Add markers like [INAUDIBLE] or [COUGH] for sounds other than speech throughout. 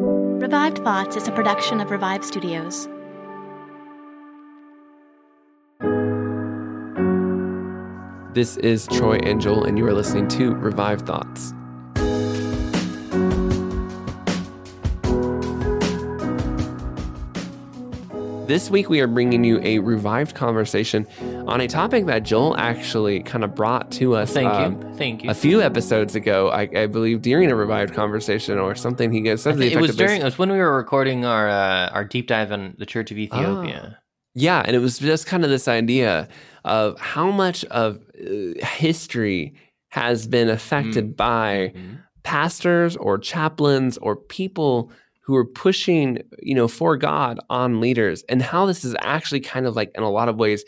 Revived Thoughts is a production of Revive Studios. This is Troy Angel, and you are listening to Revive Thoughts. This week, we are bringing you a revived conversation on a topic that Joel actually kind of brought to us. Thank um, you. Thank you. A few episodes ago, I, I believe during a revived conversation or something, he gets something. it was during it was when we were recording our uh, our deep dive on the Church of Ethiopia. Yeah, and it was just kind of this idea of how much of uh, history has been affected by Mhm. pastors or chaplains or people who are pushing, you know, for God on leaders and how this is actually kind of like in a lot of ways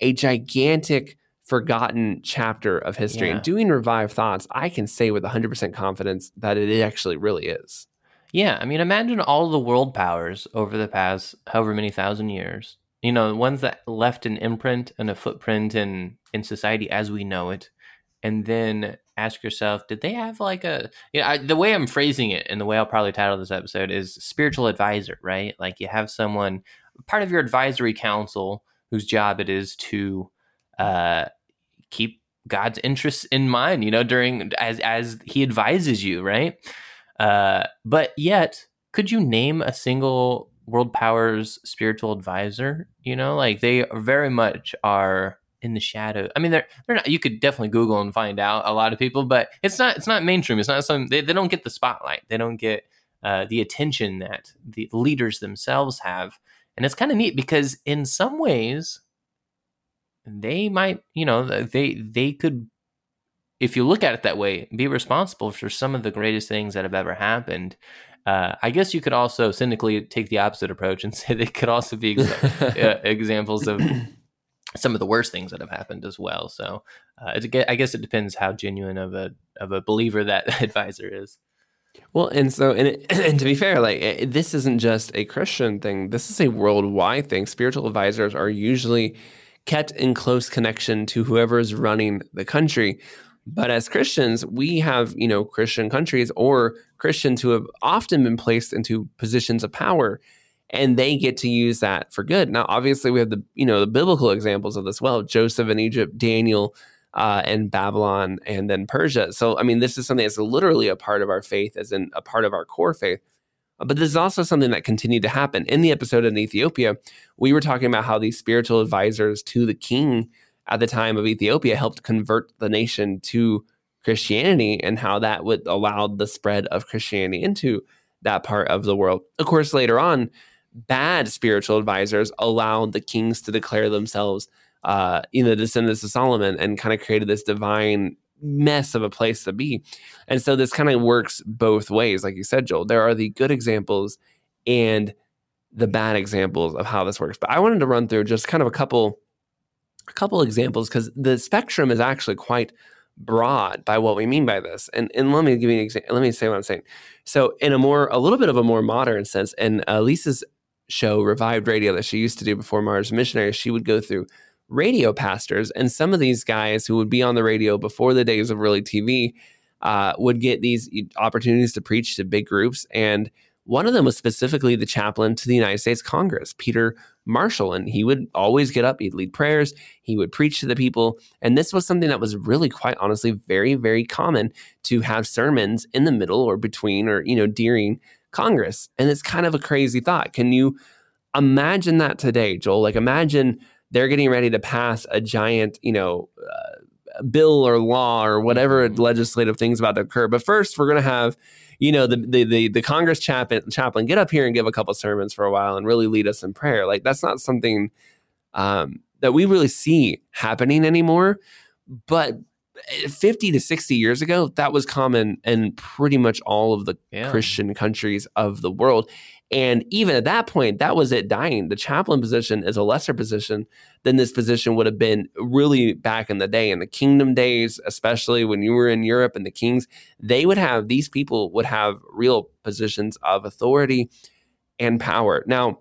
a gigantic forgotten chapter of history. Yeah. And doing revived thoughts, I can say with 100% confidence that it actually really is. Yeah, I mean, imagine all the world powers over the past however many thousand years. You know, the ones that left an imprint and a footprint in in society as we know it, and then ask yourself, did they have like a? You know, I, the way I'm phrasing it, and the way I'll probably title this episode is spiritual advisor, right? Like you have someone part of your advisory council whose job it is to uh, keep God's interests in mind. You know, during as as He advises you, right? Uh, but yet, could you name a single world powers spiritual advisor? You know, like they very much are in the shadow. I mean, they're they're not. You could definitely Google and find out a lot of people, but it's not it's not mainstream. It's not some they, they don't get the spotlight. They don't get uh, the attention that the leaders themselves have, and it's kind of neat because in some ways they might you know they they could if you look at it that way, be responsible for some of the greatest things that have ever happened. Uh, I guess you could also cynically take the opposite approach and [LAUGHS] say they could also be ex- [LAUGHS] uh, examples of some of the worst things that have happened as well. So uh, I guess it depends how genuine of a of a believer that [LAUGHS] advisor is. Well, and so, and, it, [CLEARS THROAT] and to be fair, like eh, this isn't just a Christian thing. This is a worldwide thing. Spiritual advisors are usually kept in close connection to whoever is running the country. But as Christians, we have, you know, Christian countries or Christians who have often been placed into positions of power and they get to use that for good. Now, obviously, we have the, you know, the biblical examples of this well Joseph in Egypt, Daniel uh, and Babylon, and then Persia. So, I mean, this is something that's literally a part of our faith, as in a part of our core faith. But this is also something that continued to happen. In the episode in Ethiopia, we were talking about how these spiritual advisors to the king at the time of Ethiopia helped convert the nation to Christianity and how that would allow the spread of Christianity into that part of the world. Of course, later on, bad spiritual advisors allowed the kings to declare themselves, uh, you know, descendants of Solomon and kind of created this divine mess of a place to be. And so this kind of works both ways. Like you said, Joel, there are the good examples and the bad examples of how this works. But I wanted to run through just kind of a couple a couple examples because the spectrum is actually quite broad by what we mean by this. And and let me give you an example. Let me say what I'm saying. So in a more a little bit of a more modern sense, and uh, Lisa's show Revived Radio that she used to do before Mars Missionary, she would go through radio pastors, and some of these guys who would be on the radio before the days of really TV uh, would get these opportunities to preach to big groups and one of them was specifically the chaplain to the United States Congress, Peter Marshall. And he would always get up, he'd lead prayers, he would preach to the people. And this was something that was really, quite honestly, very, very common to have sermons in the middle or between or, you know, during Congress. And it's kind of a crazy thought. Can you imagine that today, Joel? Like, imagine they're getting ready to pass a giant, you know, uh, bill or law or whatever legislative things about to occur. But first, we're going to have you know, the the the, the Congress chaplain, chaplain get up here and give a couple sermons for a while and really lead us in prayer. Like that's not something um, that we really see happening anymore. But Eh, 50 to 60 years ago, that was common in pretty much all of the Yeah. Christian countries of the world. And even at that point, that was it dying. The chaplain position is a lesser position than this position would have been really back in the day. In the kingdom days, especially when you were in Europe and the kings, they would have, these people would have real positions of authority and power. Now,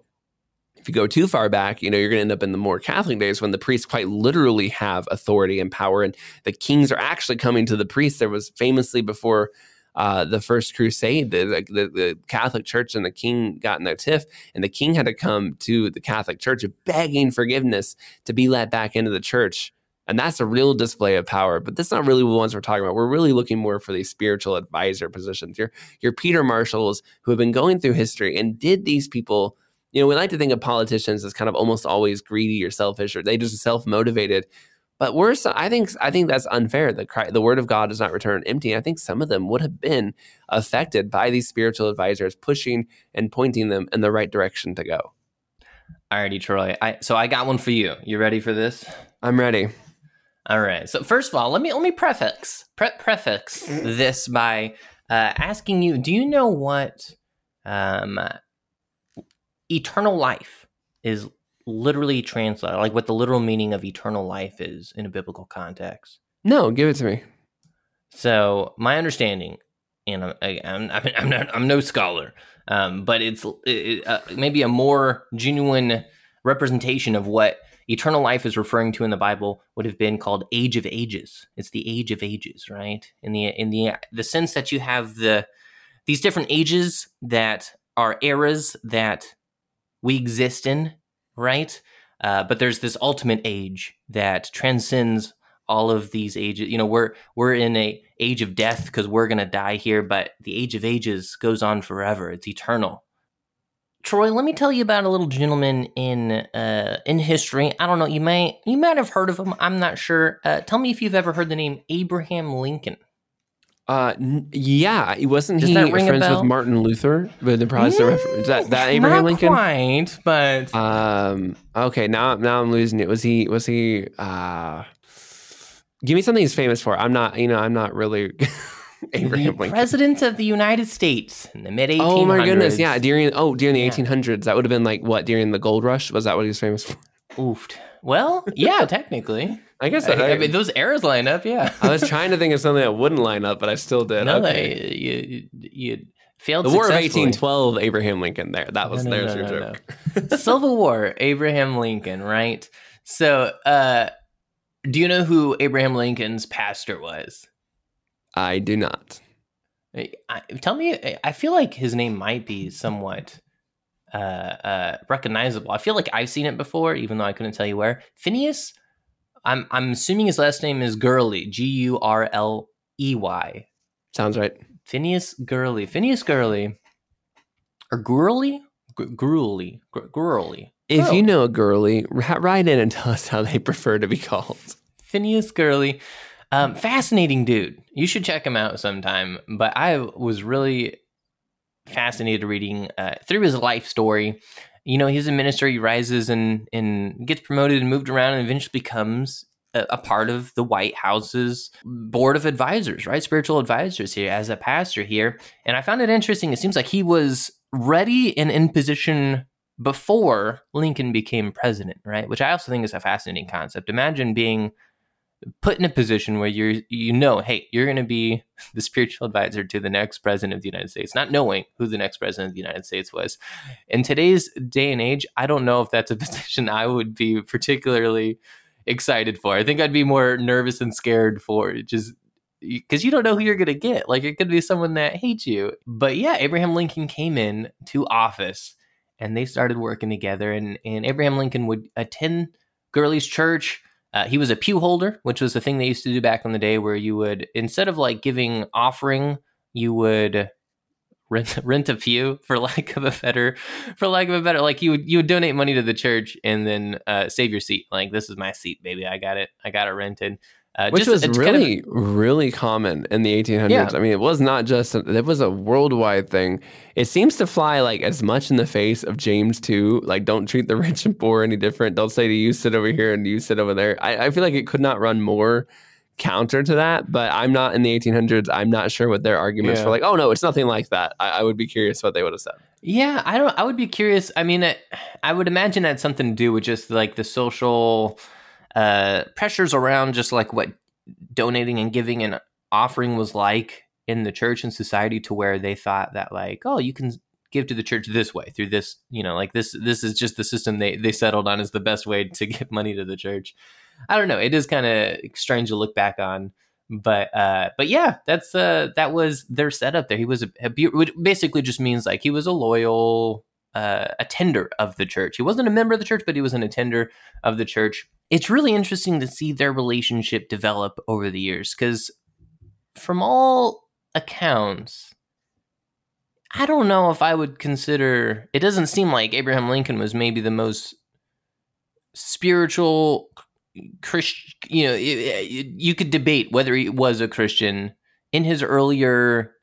you go too far back, you know, you're going to end up in the more Catholic days when the priests quite literally have authority and power, and the kings are actually coming to the priests. There was famously before uh, the first crusade, the, the, the Catholic Church and the king got in a tiff, and the king had to come to the Catholic Church begging forgiveness to be let back into the church. And that's a real display of power. But that's not really the ones we're talking about. We're really looking more for these spiritual advisor positions. Your your Peter Marshalls who have been going through history and did these people you know, we like to think of politicians as kind of almost always greedy or selfish, or they just self motivated. But we're, I think, I think that's unfair. The the word of God does not return empty. I think some of them would have been affected by these spiritual advisors pushing and pointing them in the right direction to go. Alrighty, Troy. I, so I got one for you. You ready for this? I'm ready. All right. So first of all, let me let me prefix pre- prefix this by uh, asking you: Do you know what um, eternal life is literally translated, like what the literal meaning of eternal life is in a biblical context? No, give it to me. So my understanding, and I'm I'm, [LAUGHS] I'm, not, I'm no scholar, um, but it's it, uh, maybe a more genuine representation of what eternal life is referring to in the Bible would have been called age of ages. It's the age of ages, right? In the in the the sense that you have the these different ages that are eras that we exist in, right? Uh, but there's this ultimate age that transcends all of these ages. You know, we're we're in a age of death because we're gonna die here, but the age of ages goes on forever. It's eternal. Troy, let me tell you about a little gentleman in uh, in history. I don't know. You may you might have heard of him. I'm not sure. Uh, tell me if you've ever heard the name Abraham Lincoln. Uh, n- yeah, it wasn't Does he friends with Martin Luther, but the Protestant? Is that that Abraham not Lincoln? Quite, but um, okay. Now, now I'm losing it. Was he? Was he? Uh, give me something he's famous for. I'm not. You know, I'm not really. [LAUGHS] Abraham Lincoln. President of the United States in the mid 1800s. Oh my goodness! Yeah, during oh during the yeah. 1800s, that would have been like what during the gold rush? Was that what he was famous for? Oofed. Well, yeah, [LAUGHS] technically. I guess I, I, mean those errors line up. Yeah, I was trying to think of something that wouldn't line up, but I still did. No, okay. you you failed. The War of eighteen twelve, Abraham Lincoln. There, that was no, no, there's no, your joke. Civil War, Abraham Lincoln. Right. So, uh, do you know who Abraham Lincoln's pastor was? I do not. I, tell me. I feel like his name might be somewhat uh, uh, recognizable. I feel like I've seen it before, even though I couldn't tell you where. Phineas I'm I'm assuming his last name is Gurley, G U R L E Y. Sounds right. Phineas Gurley, Phineas Gurley, or Gurley, Gurley, Gurley. If oh. you know a Gurley, write in and tell us how they [LAUGHS] prefer to be called. Phineas Gurley, um, fascinating dude. You should check him out sometime. But I was really fascinated reading uh, through his life story you know, he's a minister. He rises and and gets promoted and moved around, and eventually becomes a, a, part of the White House's board of advisors, right? Spiritual advisors here as a pastor here. And I found it interesting. It seems like he was ready and in position before Lincoln became president, right? Which I also think is a fascinating concept. Imagine being put in a position where you're you know hey you're going to be [LAUGHS] the spiritual advisor to the next president of the united states not knowing who the next president of the united states was. In today's day and age i don't know if that's a [LAUGHS] position i would be particularly excited for. I think i'd be more nervous and scared for just because you don't know who you're going to get. Like it could be someone that hates you. But yeah abraham lincoln came in to office and they started working together and, and abraham lincoln would attend gurley's church uh, he was a pew holder, which was the thing they used to do back in the day, where you would instead of like giving offering, you would rent [LAUGHS] rent a pew for lack of a better for lack of a better like you would you would donate money to the church and then uh, save your seat. Like this is my seat, baby. I got it. I got it rented. Uh, Which just, was really, kind of, really common in the 1800s. Yeah. I mean, it was not just, a, it was a worldwide thing. It seems to fly like as much in the face of James too. Like, don't treat the [LAUGHS] rich and poor any different. Don't say to you sit over here and you sit over there. I, I feel like it could not run more counter to that, but I'm not in the 1800s. I'm not sure what their arguments yeah. were like. Oh, no, it's nothing like that. I, I, would be curious what they would have said. Yeah, I don't, I would be curious. I mean, it, I would imagine that's something to do with just like the social uh, pressures around just like what donating and giving and offering was like in the church and society to where they thought that like oh you can give to the church this way through this you know like this this is just the system they they settled on is the best way to [LAUGHS] give money to the church i don't know it is kind of strange to look back on but uh, but yeah, that's uh, that was their setup there. He was a, a basically just means like he was a loyal uh, attender of the church. He wasn't a member of the church, but he was an attender of the church. It's really interesting to see their relationship develop over the years because, from all accounts, I don't know if I would consider. It doesn't seem like Abraham Lincoln was maybe the most spiritual Christian. You know, you could debate whether he was a Christian in his earlier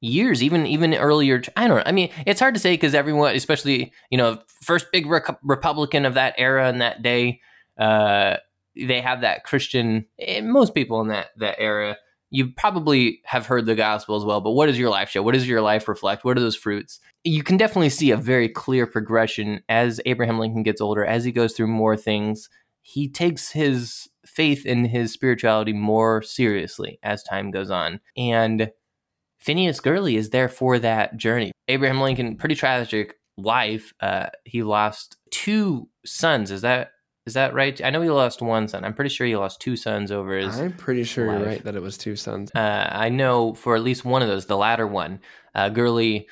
years, even even earlier. I don't know. I mean, it's hard to say because everyone, especially you know, first big Republican of that era and that day, uh, they have that Christian. Eh, most people in that that era you probably have heard the gospel as well, but what does your life show? What does your life reflect? What are those fruits? You can definitely see a very clear progression as Abraham Lincoln gets older, as he goes through more things. He takes his faith and his spirituality more seriously as time goes on. And Phineas Gurley is there for that journey. Abraham Lincoln, pretty tragic life. Uh, he lost two sons. Is that is that right? I know he lost one son. I'm pretty sure he lost two sons over his. I'm pretty sure life. you're right that it was two sons. Uh, I know for at least one of those, the latter one, uh, Gurley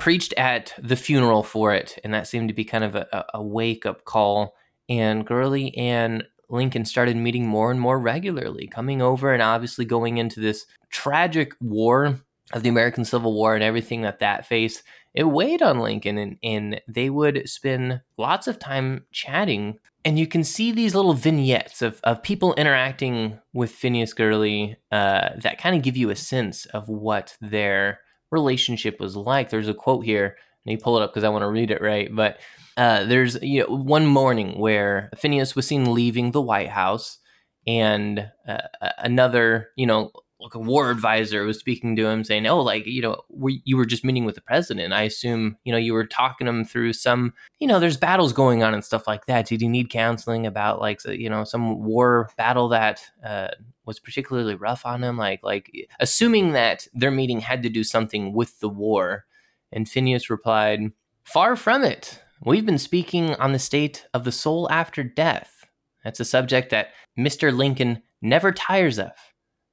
preached at the funeral for it, and that seemed to be kind of a, a wake up call. And Gurley and Lincoln started meeting more and more regularly, coming over and obviously going into this tragic war of the American Civil War and everything that that faced. It weighed on Lincoln, and, and they would spend lots of time chatting and you can see these little vignettes of, of people interacting with Phineas Gurley uh, that kind of give you a sense of what their relationship was like. There's a quote here, and you pull it up because I want to read it right. But uh, there's you know one morning where Phineas was seen leaving the White House, and uh, another you know like a war advisor was speaking to him saying, "Oh, like you know, we, you were just meeting with the president. I assume you know you were talking him through some, you know, there's battles going on and stuff like that. Did you need counseling about like you know some war battle that uh, was particularly rough on him? Like like assuming that their meeting had to do something with the war." And Phineas replied, "Far from it. We've been speaking on the state of the soul after death. That's a subject that Mr. Lincoln never tires of."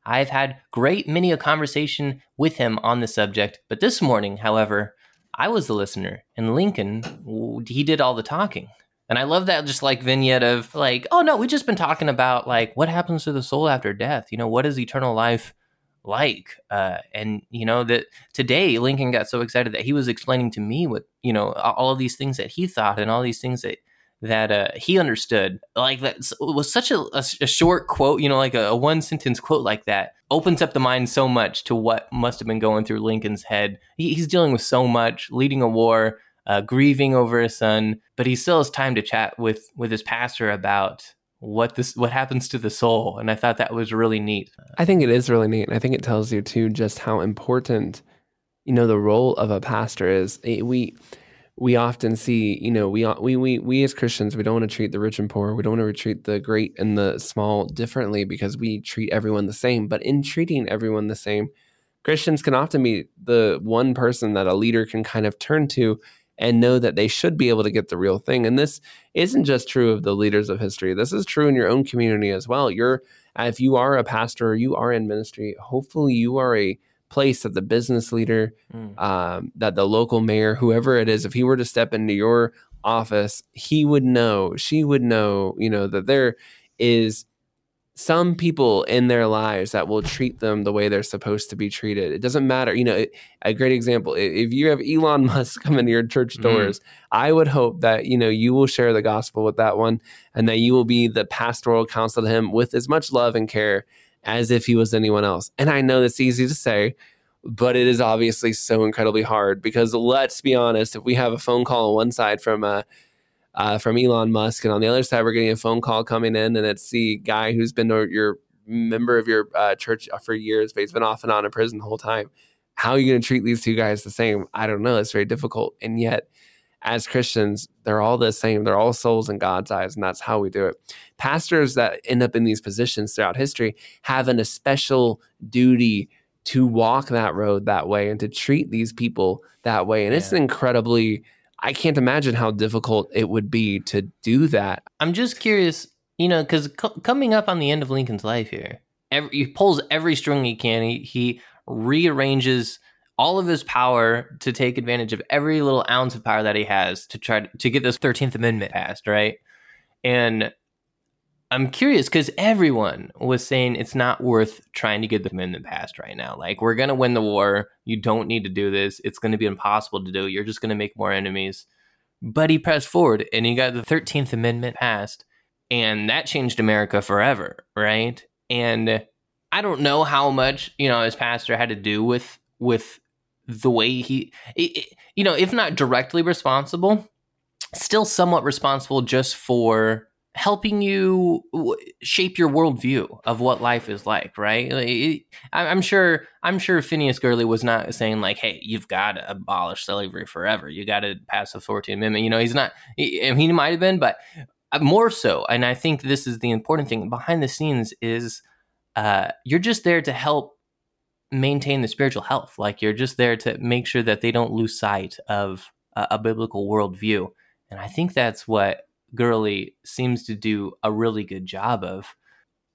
I've had great many a conversation with him on the subject, but this morning, however, I was the listener and Lincoln, he did all the talking. And I love that just like vignette of like, oh no, we've just been talking about like what happens to the soul after death. You know, what is eternal life like? Uh, and you know that today Lincoln got so excited that he was explaining to me what you know all of these things that he thought and all these things that that uh, he understood. Like that was such a, a, a, short quote, you know, like a, a, one sentence quote like that opens up the mind so much to what must have been going through Lincoln's head. He, he's dealing with so much, leading a war, uh, grieving over his son, but he still has time to chat with with his pastor about what this what happens to the soul. And I thought that was really neat. I think it is really neat. And i think it tells you too just how important you know the role of a pastor is. We we often see, you know, we uh, we we we as Christians, we don't want to treat the rich and poor, we don't want to treat the great and the small differently because we treat everyone the same. But in treating everyone the same, Christians can often be the one person that a leader can kind of turn to and know that they should be able to get the real thing. And this isn't just true of the leaders of history. This is true in your own community as well. You're if you are a pastor or you are in ministry, hopefully you are a place that the business leader, mm. um, that the local mayor, whoever it is, if he were to step into your office, he would know, she would know, you know, that there is some people in their lives that will treat them the way they're supposed to be treated. It doesn't matter. You know, a great example, if you have Elon [LAUGHS] Musk come into your church mm. doors, mm. I would hope that, you know, you will share the gospel with that one and that you will be the pastoral counsel to him with as much love and care as if he was anyone else. And I know that's easy to say, but it is obviously so incredibly hard because let's be honest, if we have a phone call on one side from uh, uh, from Elon Musk, and on the other side we're getting a phone call coming in, and it's the guy who's been your member of your uh, church for years, but he's been off and on in prison the whole time. How are you going to treat these two guys the same? I don't know. It's very difficult, and yet as Christians, they're all the same. They're all souls in God's eyes, and that's how we do it. Pastors that end up in these positions throughout history have an especial duty to walk that road that way and to treat these people that way. And yeah. it's incredibly, I can't imagine how difficult it would be to do that. I'm just curious, you know, because co- coming up on the end of Lincoln's life here, every, he pulls every string he can. He, he rearranges all of his power to take advantage of every little ounce of power that he has to try to, get this 13th Amendment passed, right? And I'm curious because everyone was saying it's not worth trying to get the amendment passed right now. Like, we're going to win the war. You don't need to do this. It's going to be impossible to do. You're just going to make more enemies. But he pressed forward and he got the 13th Amendment passed. And that changed America forever, right? And I don't know how much, you know, his pastor had to do with with the way he, you know, if not directly responsible, still somewhat responsible just for helping you shape your worldview of what life is like, right? I'm sure. I'm sure Phineas Gurley was not saying like, "Hey, you've got to abolish slavery forever. You got to pass the Fourteenth Amendment." You know, he's not. He, he might have been, but uh, more so. And I think this is the important thing behind the scenes is uh, you're just there to help maintain the spiritual health. Like you're just there to make sure that they don't lose sight of a, a biblical worldview. And I think that's what Gurley seems to do a really good job of.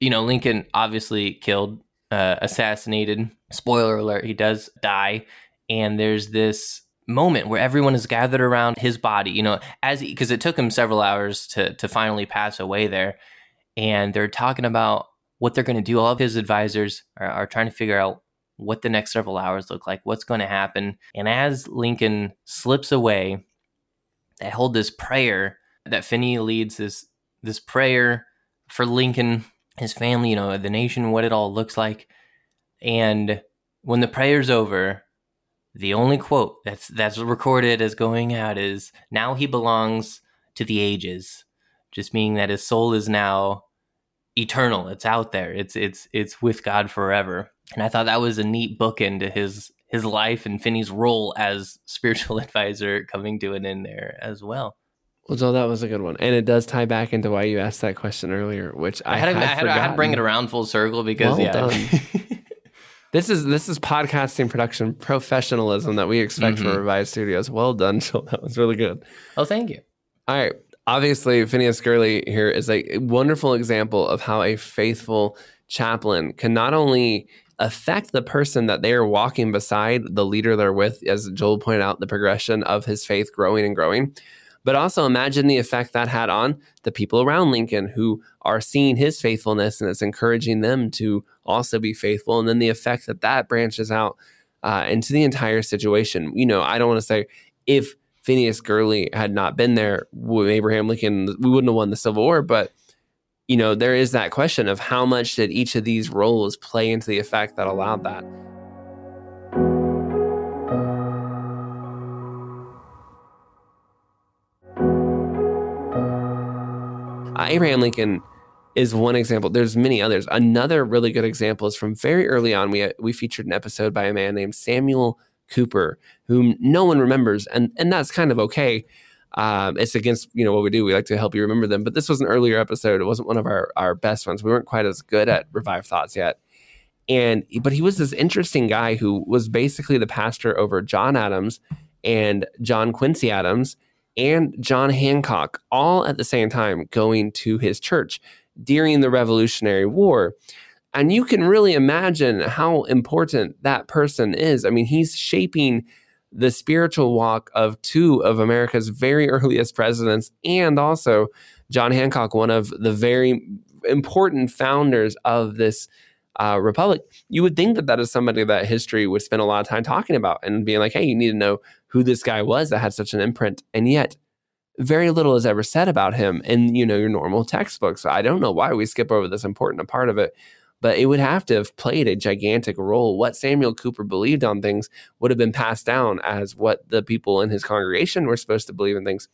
You know, Lincoln obviously killed, uh, assassinated. Spoiler alert, he does die. And there's this moment where everyone is gathered around his body, you know, as because it took him several hours to to finally pass away there. And they're talking about what they're going to do. All of his advisors are, are trying to figure out what the next several hours look like, what's going to happen. And as Lincoln slips away, they hold this prayer that Finney leads this this prayer for Lincoln, his family, you know, the nation, what it all looks like. And when the prayer's over, the only quote that's that's recorded as going out is now he belongs to the ages, just meaning that his soul is now eternal. It's out there. It's it's it's with God forever. And I thought that was a neat bookend to his his life and Finney's role as spiritual [LAUGHS] advisor coming to an end there as well. Well, Joel, that was a good one, and it does tie back into why you asked that question earlier, which I, I had, had, I, had, I had to bring it around full circle because well yeah. [LAUGHS] this is this is podcasting production professionalism that we expect mm-hmm. from Revive Studios. Well done, Joel. That was really good. Oh, thank you. All right. Obviously, Phineas Gurley here is a wonderful example of how a faithful chaplain can not only affect the person that they are walking beside, the leader they're with, as Joel pointed out, the progression of his faith growing and growing, but also imagine the effect that had on the people around Lincoln who are seeing his faithfulness and it's encouraging them to also be faithful. And then the effect that that branches out uh, into the entire situation. You know, I don't want to say if Phineas Gurley had not been there, Abraham Lincoln, we wouldn't have won the Civil War. But, you know, there is that question of how much did each of these roles play into the effect that allowed that. Uh, Abraham Lincoln is one example. There's many others. Another really good example is from very early on. We we featured an episode by a man named Samuel Cooper, whom no one remembers, and and that's kind of okay. Um, it's against you know what we do. We like to help you remember them. But this was an earlier episode. It wasn't one of our our best ones. We weren't quite as good at Revive Thoughts yet. And but he was this interesting guy who was basically the pastor over John Adams and John Quincy Adams and John Hancock all at the same time going to his church during the Revolutionary War. And you can really imagine how important that person is. I mean, he's shaping the spiritual walk of two of America's very [LAUGHS] earliest presidents, and also John Hancock, one of the very important founders of this uh, republic. You would think that that is somebody that history would spend a lot of time talking about and being like, hey, you need to know who this guy was that had such an imprint. And yet, very little is ever said about him in you know your normal textbooks. I don't know why we skip over this important part of it, but it would have to have played a gigantic role. What Samuel Cooper believed on things would have been passed down as what the people in his congregation were supposed to believe in things.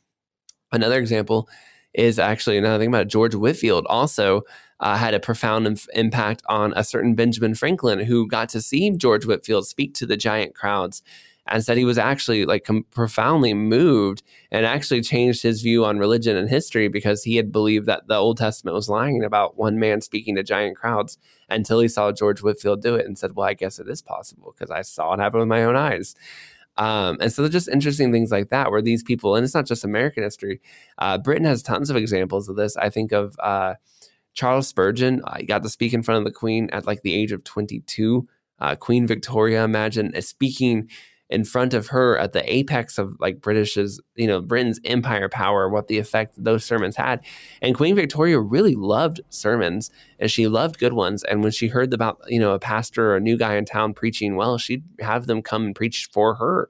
Another example is actually another thing about it, George Whitefield also uh, had a profound inf- impact on a certain Benjamin Franklin who got to see George Whitefield speak to the giant crowds and said he was actually like com- profoundly moved and actually changed his view on religion and history because he had believed that the Old Testament was lying about one man speaking to giant crowds until he saw George Whitefield do it and said, Well, I guess it is possible because I saw it happen with my own eyes. Um, and so they're just interesting things like that where these people, and it's not just American history, uh, Britain has tons of examples of this. I think of uh, Charles Spurgeon, I got to speak in front of the Queen at like the age of 22. Uh, Queen Victoria, imagine uh, speaking in front of her at the apex of like British's, you know, Britain's empire power, what the effect those sermons had. And Queen Victoria really loved sermons and she loved good ones. And when she heard about, you know, a pastor or a new guy in town preaching well, she'd have them come and preach for her.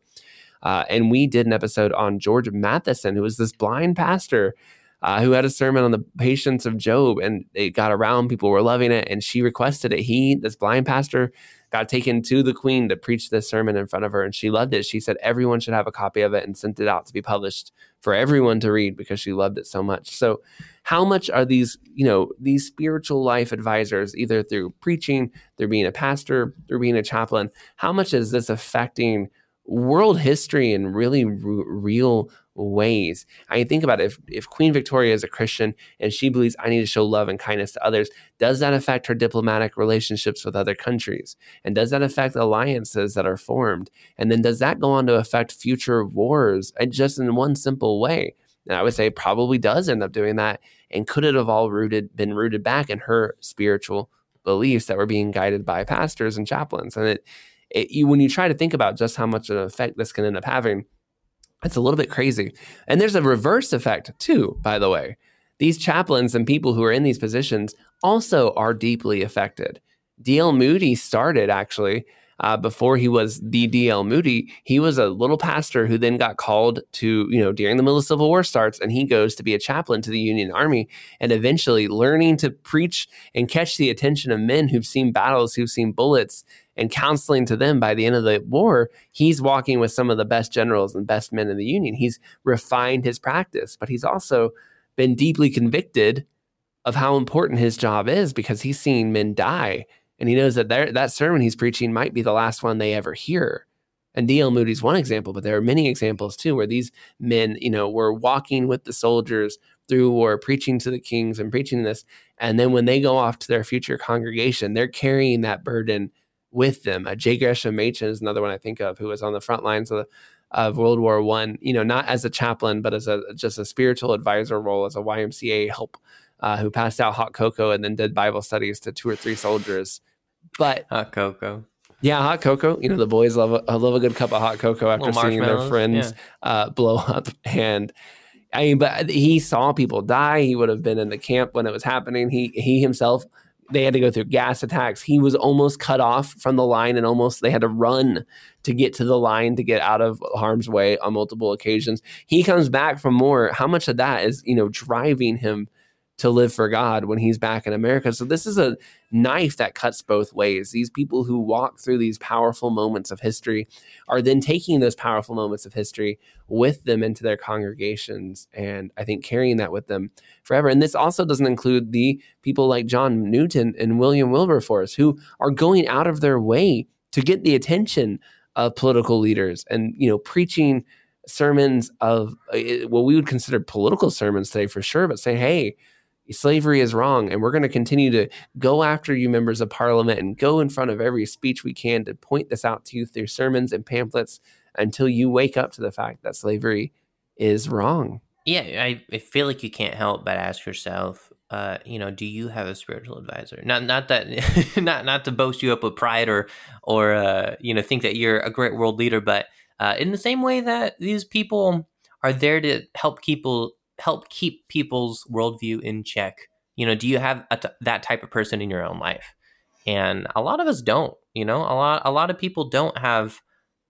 Uh, and we did an episode on George Matheson, who was this blind pastor uh, who had a sermon on the patience of Job, and it got around. People were loving it, and she requested it. He, this blind pastor, got taken to the queen to preach this sermon in front of her, and she loved it. She said everyone should have a copy of it and sent it out to be published for everyone to read because she loved it so much. So, how much are these, you know, these spiritual life advisors, either through preaching, through being a pastor, through being a chaplain, how much is this affecting? world history and really r- real ways. I mean, think about it. If, if Queen Victoria is a Christian and she believes I need to show love and kindness to others, does that affect her diplomatic relationships with other countries? And does that affect alliances that are formed? And then does that go on to affect future wars and just in one simple way? And I would say probably does end up doing that. And could it have all rooted been rooted back in her spiritual beliefs that were being guided by pastors and chaplains? And it, it you, when you try to think about just how much of an effect this can end up having, it's a little bit crazy. And there's a reverse effect too, by the way. These chaplains and people who are in these positions also are deeply affected. D.L. Moody started actually uh, before he was the D.L. Moody. He was a little pastor who then got called to, you know, during the middle of Civil War starts, and he goes to be a chaplain to the Union Army and eventually learning to preach and catch the attention of men who've seen battles, who've seen bullets, and counseling to them by the end of the war, he's walking with some of the best generals and best men in the Union. He's refined his practice, but he's also been deeply convicted of how important his job is because he's seen men die. And he knows that that sermon he's preaching might be the last one they ever hear. And D.L. Moody's one example, but there are many examples too where these men, you know, were walking with the soldiers through war, preaching to the kings and preaching this. And then when they go off to their future congregation, they're carrying that burden with them. Uh, J. Gresham Machen is another one I think of who was on the front lines of, of World War One. You know, not as a chaplain, but as a just a spiritual advisor role as a YMCA help, uh, who passed out hot cocoa and then did Bible studies to two or three soldiers. But hot cocoa. Yeah, hot cocoa. You know, the boys love a, love a good cup of hot cocoa after seeing their friends yeah. uh, blow up. And I mean, but he saw people die. He would have been in the camp when it was happening. He he himself they had to go through gas attacks. He was almost cut off from the line and almost they had to run to get to the line to get out of harm's way on multiple occasions. He comes back from more. How much of that is, you know, driving him to live for God when he's back in America. So this is a knife that cuts both ways. These people who walk through these powerful moments of history are then taking those powerful moments of history with them into their congregations and I think carrying that with them forever. And this also doesn't include the people like John Newton and William Wilberforce who are going out of their way to get the attention of political leaders and you know preaching sermons of uh, what we would consider political sermons today for sure but say hey slavery is wrong and we're going to continue to go after you members of parliament and go in front of every speech we can to point this out to you through sermons and pamphlets until you wake up to the fact that slavery is wrong. Yeah i, I feel like you can't help but ask yourself uh, you know do you have a spiritual advisor? Not not that [LAUGHS] not not to boast you up with pride or or uh, you know think that you're a great world leader but uh, in the same way that these people are there to help people help keep people's worldview in check? You know, do you have that type of person in your own life? And a lot of us don't. You know, a lot a lot of people don't have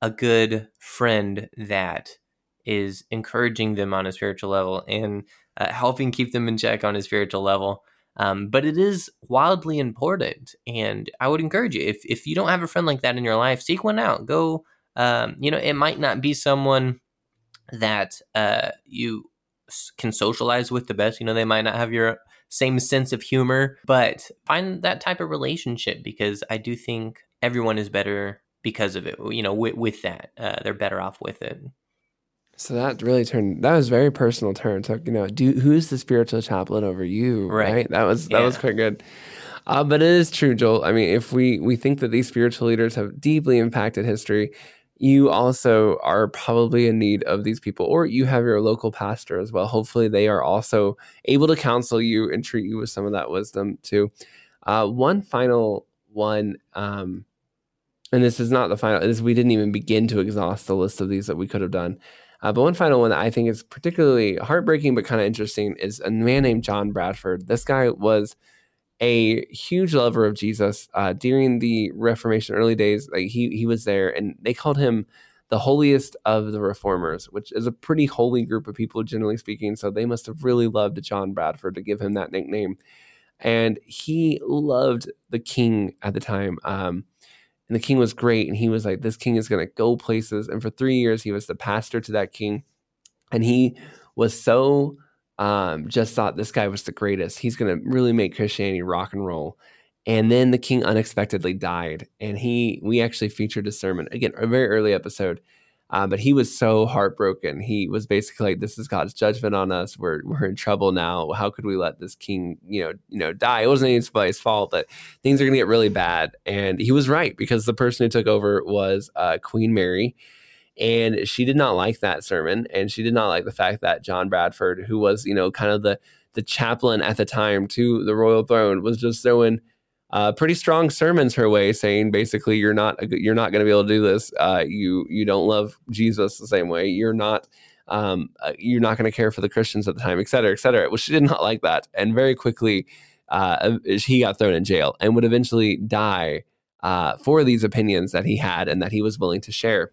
a good friend that is encouraging them on a spiritual level and uh, helping keep them in check on a spiritual level. Um, but it is wildly important, and I would encourage you if if you don't have a friend like that in your life, seek one out. Go, um, you know, it might not be someone that uh, you can socialize with the best. You know, they might not have your same sense of humor, but find that type of relationship because I do think everyone is better because of it. You know, with, with that, uh, they're better off with it. So that really turned. That was very personal turn. So you know, do who's the spiritual chaplain over you? Right. right? That was that yeah. was quite good. Uh, but it is true, Joel. I mean, if we we think that these spiritual leaders have deeply impacted history, you also are probably in need of these people, or you have your local pastor as well. Hopefully, they are also able to counsel you and treat you with some of that wisdom too. Uh, one final one, um, and this is not the final. This we didn't even begin to exhaust the list of these that we could have done. Uh, but one final one that I think is particularly heartbreaking but kind of interesting is a man named John Bradford. This guy was a huge lover of Jesus uh, during the Reformation early days. Like he he was there, and they called him the holiest of the reformers, which is a pretty holy group of people, generally speaking. So they must have really loved John Bradford to give him that nickname. And he loved the king at the time. Um, and the king was great. And he was like, this king is going to go places. And for three years, he was the pastor to that king. And he was so um, just thought this guy was the greatest. He's going to really make Christianity rock and roll. And then the king unexpectedly died, and he we actually featured a sermon again, a very early episode. Uh, but he was so heartbroken. He was basically like, "This is God's judgment on us. We're we're in trouble now. How could we let this king, you know, you know, die? It wasn't anybody's fault, but things are going to get really bad." And he was right because the person who took over was uh, Queen Mary, and she did not like that sermon, and she did not like the fact that John Bradford, who was, you know, kind of the the chaplain at the time to the royal throne, was just throwing uh, pretty strong sermons her way, saying basically, "You're not you're not going to be able to do this. Uh, you you don't love Jesus the same way. You're not." Um, uh, you're not going to care for the Christians at the time, et cetera, et cetera. Well, she did not like that. And very quickly, uh, he got thrown in jail and would eventually die uh, for these opinions that he had and that he was willing to share.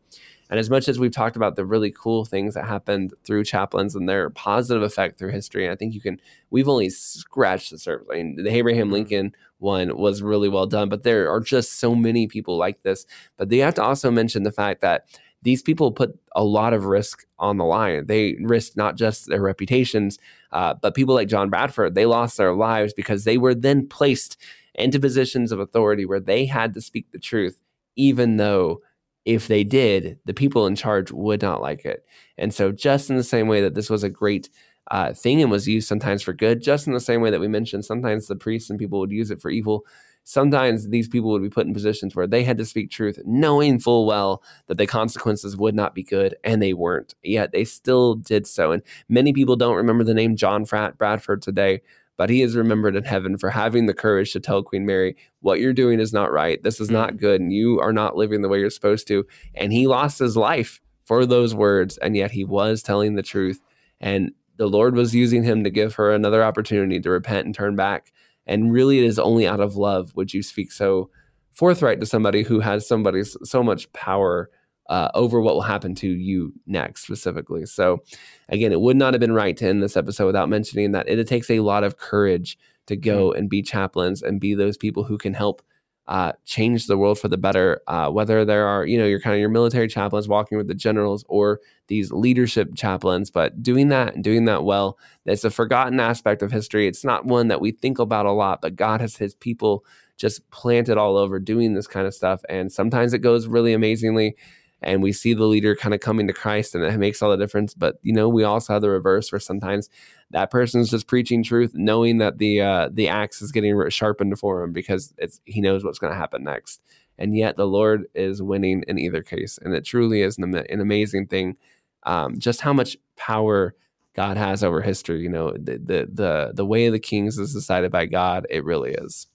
And as much as we've talked about the really cool things that happened through chaplains and their positive effect through history, I think you can, we've only scratched the surface. I mean, the Abraham mm-hmm. Lincoln one was really well done, but there are just so many people like this. But they have to also mention the fact that these people put a lot of risk on the line. They risked not just their reputations, uh, but people like John Bradford, they lost their lives because they were then placed into positions of authority where they had to speak the truth, even though if they did, the people in charge would not like it. And so, just in the same way that this was a great uh, thing and was used sometimes for good, just in the same way that we mentioned, sometimes the priests and people would use it for evil. Sometimes these people would be put in positions where they had to speak truth, knowing full well that the consequences would not be good, and they weren't. Yet they still did so. And many people don't remember the name John Frat Bradford today, but he is remembered in heaven for having the courage to tell Queen Mary, what you're doing is not right. This is not mm. good. And you are not living the way you're supposed to. And he lost his life for those words. And yet he was telling the truth. And the Lord was using him to give her another opportunity to repent and turn back. And really, it is only out of love would you speak so forthright to somebody who has somebody so much power uh, over what will happen to you next specifically. So, again, it would not have been right to end this episode without mentioning that it, it takes a lot of courage to go mm-hmm. and be chaplains and be those people who can help uh, change the world for the better. Uh, whether there are, you know, your kind of your military chaplains walking with the generals or these leadership chaplains, but doing that and doing that well, it's a forgotten aspect of history. It's not one that we think about a lot, but God has His people just planted all over doing this kind of stuff, and sometimes it goes really amazingly and we see the leader kind of coming to Christ and it makes all the difference. But you know, we also have the reverse where sometimes that person's just preaching truth, knowing that the uh, the axe is getting sharpened for him because it's he knows what's going to happen next. And yet the Lord is winning in either case, and it truly is an, an amazing thing. Um, just how much power God has over history. You know, the, the the the way of the kings is decided by God. It really is.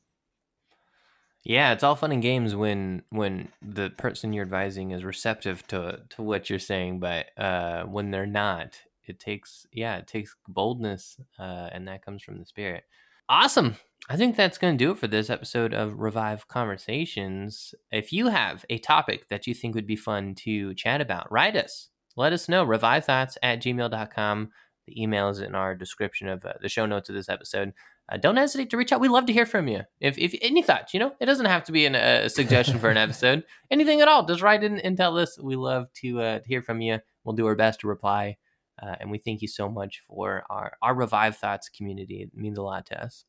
Yeah, it's all fun and games when when the person you're advising is receptive to to what you're saying, but uh, when they're not, it takes yeah, it takes boldness, uh, and that comes from the spirit. Awesome. I think that's going to do it for this episode of Revive Conversations. If you have a topic that you think would be fun to chat about, write us. Let us know. Revivethoughts at gmail.com. The email is in our description of uh, the show notes of this episode uh, don't hesitate to reach out. We love to hear from you. If, if any thoughts, you know, it doesn't have to be an, a suggestion for an [LAUGHS] episode. Anything at all, just write in and tell us. We love to, uh, to hear from you. We'll do our best to reply. Uh, and we thank you so much for our, our Revive Thoughts community. It means a lot to us.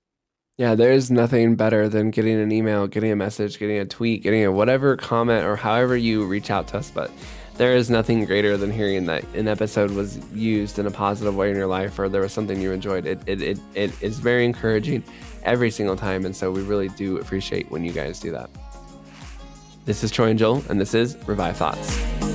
Yeah, there's nothing better than getting an email, getting a message, getting a tweet, getting a whatever comment or however you reach out to us. But there is nothing greater than hearing that an episode was used in a positive way in your life or there was something you enjoyed. It, it, it, it is very encouraging every single time. And so we really do appreciate when you guys do that. This is Troy and Joel, and this is Revive Thoughts.